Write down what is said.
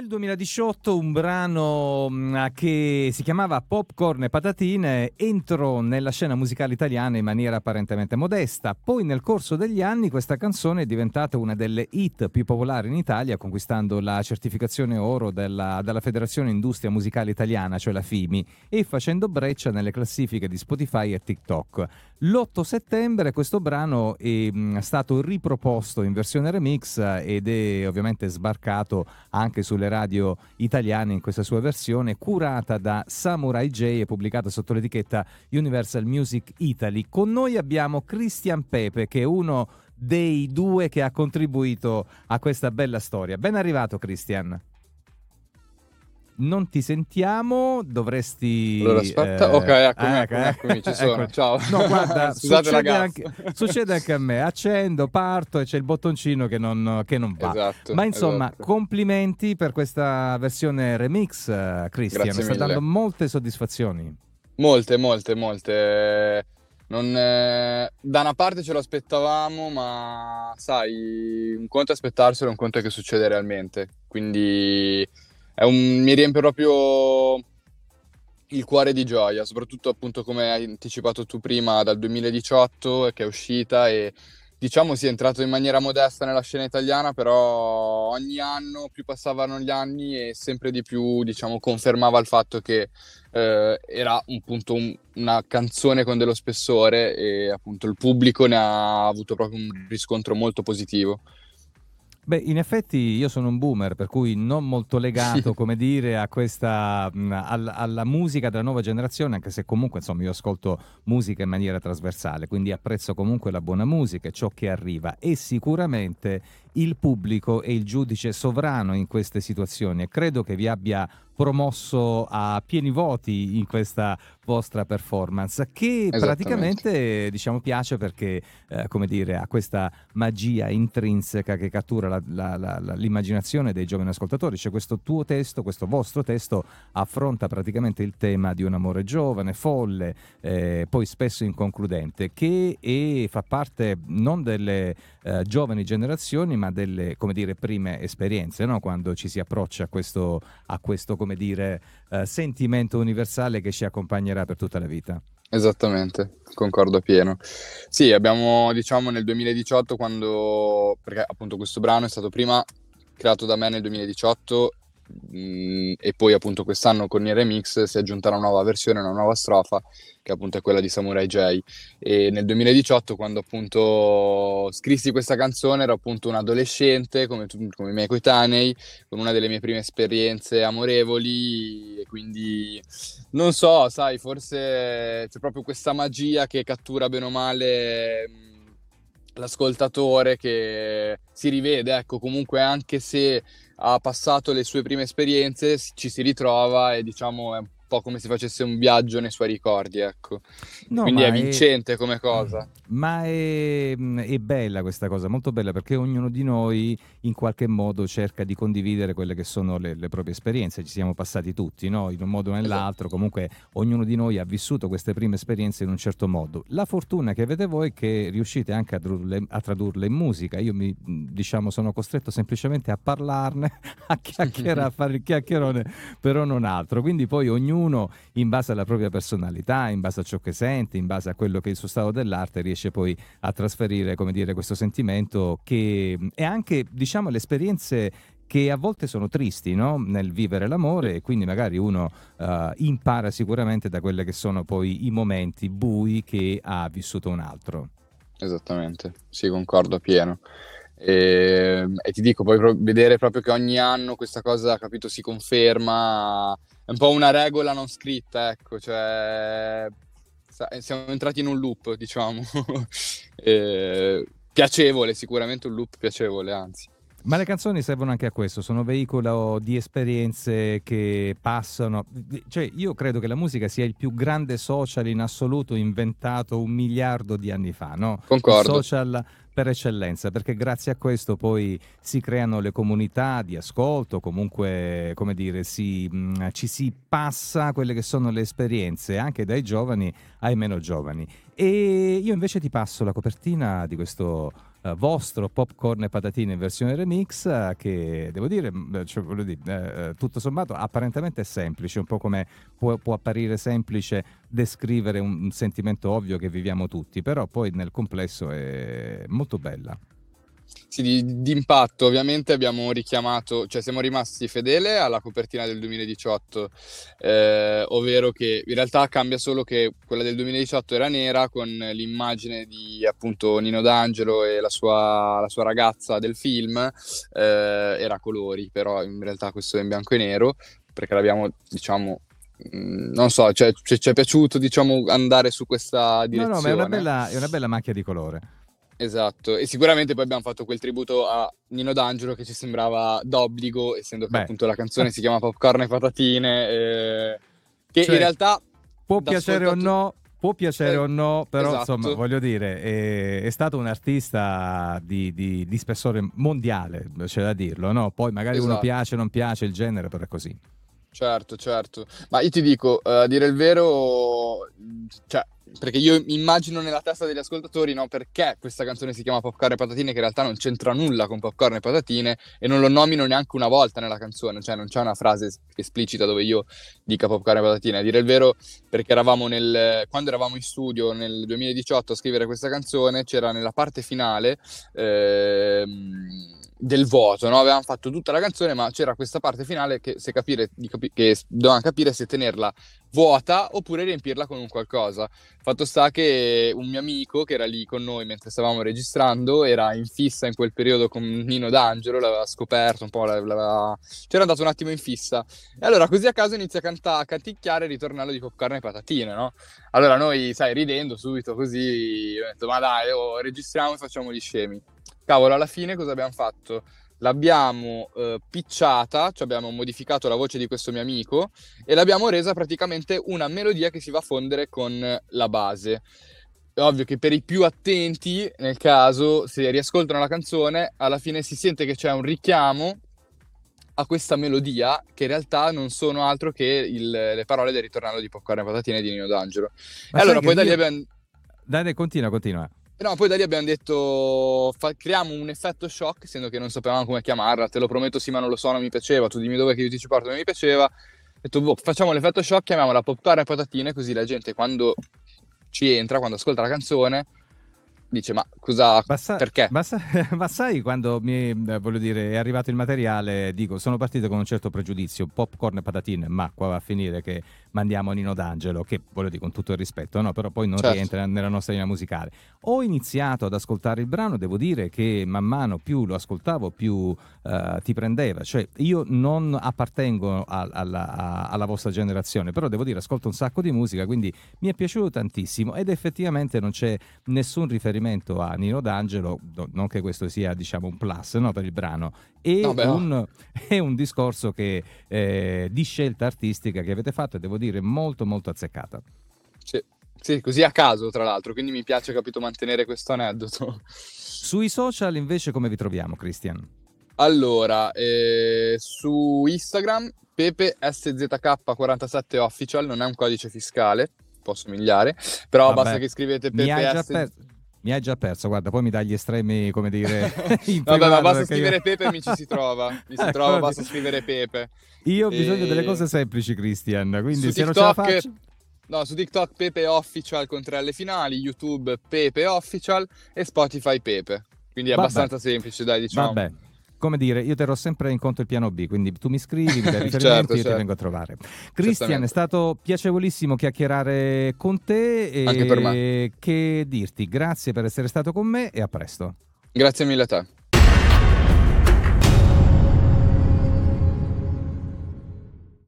Nel 2018 un brano mm, che si chiamava Popcorn e patatine entrò nella scena musicale italiana in maniera apparentemente modesta. Poi nel corso degli anni questa canzone è diventata una delle hit più popolari in Italia, conquistando la certificazione oro della, della Federazione Industria Musicale Italiana, cioè la FIMI, e facendo breccia nelle classifiche di Spotify e TikTok. L'8 settembre questo brano è stato riproposto in versione remix ed è ovviamente sbarcato anche sulle radio italiane in questa sua versione, curata da Samurai J e pubblicata sotto l'etichetta Universal Music Italy. Con noi abbiamo Christian Pepe, che è uno dei due che ha contribuito a questa bella storia. Ben arrivato Christian non ti sentiamo, dovresti... Allora aspetta, eh, ok, eccomi, ecco, eccomi, eccomi, ci sono, ecco. ciao. No, guarda, succede, anche, succede, anche, a me, accendo, parto e c'è il bottoncino che non, che non va. Esatto, Ma insomma, esatto. complimenti per questa versione remix, Cristian, Grazie sta dando molte soddisfazioni. Molte, molte, molte. Non, eh, da una parte ce lo aspettavamo, ma sai, un conto è aspettarselo, un conto è che succede realmente. Quindi un, mi riempie proprio il cuore di gioia, soprattutto appunto come hai anticipato tu prima dal 2018 e che è uscita e diciamo si è entrato in maniera modesta nella scena italiana, però ogni anno più passavano gli anni e sempre di più diciamo confermava il fatto che eh, era appunto un, una canzone con dello spessore e appunto il pubblico ne ha avuto proprio un riscontro molto positivo. Beh, in effetti io sono un boomer, per cui non molto legato, come dire, a questa, mh, alla, alla musica della nuova generazione, anche se comunque, insomma, io ascolto musica in maniera trasversale, quindi apprezzo comunque la buona musica e ciò che arriva. E sicuramente il pubblico è il giudice sovrano in queste situazioni e credo che vi abbia promosso a pieni voti in questa vostra performance che praticamente diciamo piace perché eh, come dire ha questa magia intrinseca che cattura la, la, la, l'immaginazione dei giovani ascoltatori. Cioè questo tuo testo questo vostro testo affronta praticamente il tema di un amore giovane folle eh, poi spesso inconcludente che fa parte non delle eh, giovani generazioni ma delle come dire prime esperienze no? quando ci si approccia a questo, a questo come dire eh, sentimento universale che ci accompagnerà per tutta la vita. Esattamente, concordo pieno. Sì, abbiamo diciamo nel 2018 quando perché appunto questo brano è stato prima creato da me nel 2018 mh, e poi appunto quest'anno con il remix si è aggiunta una nuova versione, una nuova strofa che appunto è quella di Samurai J e nel 2018 quando appunto scrissi questa canzone ero appunto un adolescente come, tu, come i miei coetanei con una delle mie prime esperienze amorevoli e quindi non so sai forse c'è proprio questa magia che cattura bene o male mh, l'ascoltatore che si rivede ecco comunque anche se ha passato le sue prime esperienze ci si ritrova e diciamo è un po' come se facesse un viaggio nei suoi ricordi, ecco. No, Quindi è vincente come cosa. Ma è, è bella questa cosa, molto bella perché ognuno di noi in qualche modo cerca di condividere quelle che sono le, le proprie esperienze, ci siamo passati tutti, no? in un modo o nell'altro, comunque ognuno di noi ha vissuto queste prime esperienze in un certo modo. La fortuna che avete voi è che riuscite anche a tradurle, a tradurle in musica, io mi diciamo sono costretto semplicemente a parlarne, a chiacchierare, a fare il chiacchierone, però non altro, quindi poi ognuno in base alla propria personalità, in base a ciò che sente, in base a quello che è il suo stato dell'arte riesce poi a trasferire, come dire, questo sentimento che è anche, diciamo, le esperienze che a volte sono tristi no? nel vivere l'amore e quindi magari uno uh, impara sicuramente da quelli che sono poi i momenti bui che ha vissuto un altro. Esattamente, sì, concordo pieno. E, e, ti dico, poi pro- vedere proprio che ogni anno questa cosa, capito, si conferma, è un po' una regola non scritta, ecco, cioè siamo entrati in un loop, diciamo, e, piacevole, sicuramente un loop piacevole, anzi. Ma le canzoni servono anche a questo, sono veicolo di esperienze che passano. Cioè, io credo che la musica sia il più grande social in assoluto inventato un miliardo di anni fa, no? Concordo. Il social per eccellenza, perché grazie a questo poi si creano le comunità di ascolto, comunque, come dire, si, mh, ci si passa quelle che sono le esperienze anche dai giovani ai meno giovani. E io invece ti passo la copertina di questo uh, vostro popcorn e patatine in versione remix che devo dire, cioè, dire uh, tutto sommato apparentemente è semplice, un po' come può, può apparire semplice descrivere un, sentimento ovvio che viviamo tutti, però poi nel complesso è molto bella. Sì, di, impatto ovviamente abbiamo richiamato, cioè siamo rimasti fedele alla copertina del 2018, eh, ovvero che in realtà cambia solo che quella del 2018 era nera con l'immagine di appunto Nino D'Angelo e la sua, la sua ragazza del film, eh, era colori, però in realtà questo è in bianco e nero, perché l'abbiamo diciamo non so, cioè, ci, ci, è piaciuto diciamo, andare su questa direzione. No, no, ma è una bella, è una bella macchia di colore. Esatto, e sicuramente poi abbiamo fatto quel tributo a Nino D'Angelo che ci sembrava d'obbligo, essendo che Beh. appunto la canzone si chiama Popcorn e patatine, eh, che cioè, in realtà... Può piacere o no, può piacere eh, o no, però esatto. insomma voglio dire, è, è stato un artista di, di, di, spessore mondiale, c'è da dirlo, no? Poi magari esatto. uno piace o non piace il genere, però è così. Certo, certo. Ma io ti dico, uh, a dire il vero, cioè, perché io immagino nella testa degli ascoltatori no, perché questa canzone si chiama Popcorn e Patatine, che in realtà non c'entra nulla con Popcorn e Patatine e non lo nomino neanche una volta nella canzone, cioè non c'è una frase esplicita dove io dica Popcorn e Patatine. A dire il vero, perché eravamo nel, quando eravamo in studio nel 2018 a scrivere questa canzone, c'era nella parte finale. Ehm, del vuoto, no? avevamo fatto tutta la canzone, ma c'era questa parte finale che, se capire, capi- che dovevamo capire se tenerla vuota oppure riempirla con un qualcosa. Fatto sta che un mio amico che era lì con noi mentre stavamo registrando era in fissa in quel periodo con Nino D'Angelo, l'aveva scoperto un po', l'aveva... c'era andato un attimo in fissa. E allora così a caso inizia a, canta- a canticchiare il ritornello di Popcorn e Patatine, no? Allora noi, sai, ridendo subito così, ho detto ma dai, oh, registriamo e facciamo gli scemi cavolo, alla fine cosa abbiamo fatto? L'abbiamo eh, picciata, cioè abbiamo modificato la voce di questo mio amico e l'abbiamo resa praticamente una melodia che si va a fondere con la base. È ovvio che per i più attenti, nel caso, se riascoltano la canzone, alla fine si sente che c'è un richiamo a questa melodia che in realtà non sono altro che il, le parole del ritornello di Popcorn e Patatine di Nino D'Angelo. Ma e allora poi da lì abbiamo... Dai, continua, continua. No, poi da lì abbiamo detto fa, creiamo un effetto shock, essendo che non sapevamo come chiamarla. Te lo prometto, sì, ma non lo so, non mi piaceva. Tu dimmi dove che io ti ci porto, non mi piaceva. Ho detto, boh, facciamo l'effetto shock, chiamiamola popcorn e patatine, così la gente quando ci entra, quando ascolta la canzone, dice ma cosa ma sa- perché ma, sa- ma, sai quando mi eh, voglio dire è arrivato il materiale dico sono partito con un certo pregiudizio popcorn e patatine ma qua va a finire che mandiamo Nino D'Angelo che voglio dire con tutto il rispetto no? però poi non certo. rientra nella nostra linea musicale ho iniziato ad ascoltare il brano devo dire che man mano più lo ascoltavo più uh, ti prendeva cioè io non appartengo a- alla-, a- alla vostra generazione però devo dire ascolto un sacco di musica quindi mi è piaciuto tantissimo ed effettivamente non c'è nessun riferimento a Nino D'Angelo, non che questo sia diciamo un plus no, per il brano, è, no, un, è un, discorso che, eh, di scelta artistica che avete fatto e devo dire molto molto azzeccata. Sì. Sì, così a caso tra l'altro, quindi mi piace capito mantenere questo aneddoto. Sui social invece come vi troviamo, Christian? Allora, eh, su Instagram Pepe SZK47 Official, non è un codice fiscale, può somigliare, però Vabbè, basta che scrivete Pepe. Mi hai già perso, guarda, poi mi dai gli estremi, come dire... Vabbè, ma basta scrivere io... Pepe e mi ci si trova. Mi si trova, basta scrivere Pepe. Io ho e... bisogno delle cose semplici, Christian, quindi Su se TikTok... non ce la faccio... No, su TikTok Pepe Official con tre alle finali, YouTube Pepe Official e Spotify Pepe. Quindi è Vabbè. abbastanza semplice, dai, diciamo. Vabbè come dire, io terrò sempre in conto il piano B, quindi tu mi scrivi, mi dai riferimenti certo, io certo. ti vengo a trovare. Cristian, è stato piacevolissimo chiacchierare con te e Anche per me. che dirti, grazie per essere stato con me e a presto. Grazie mille a te.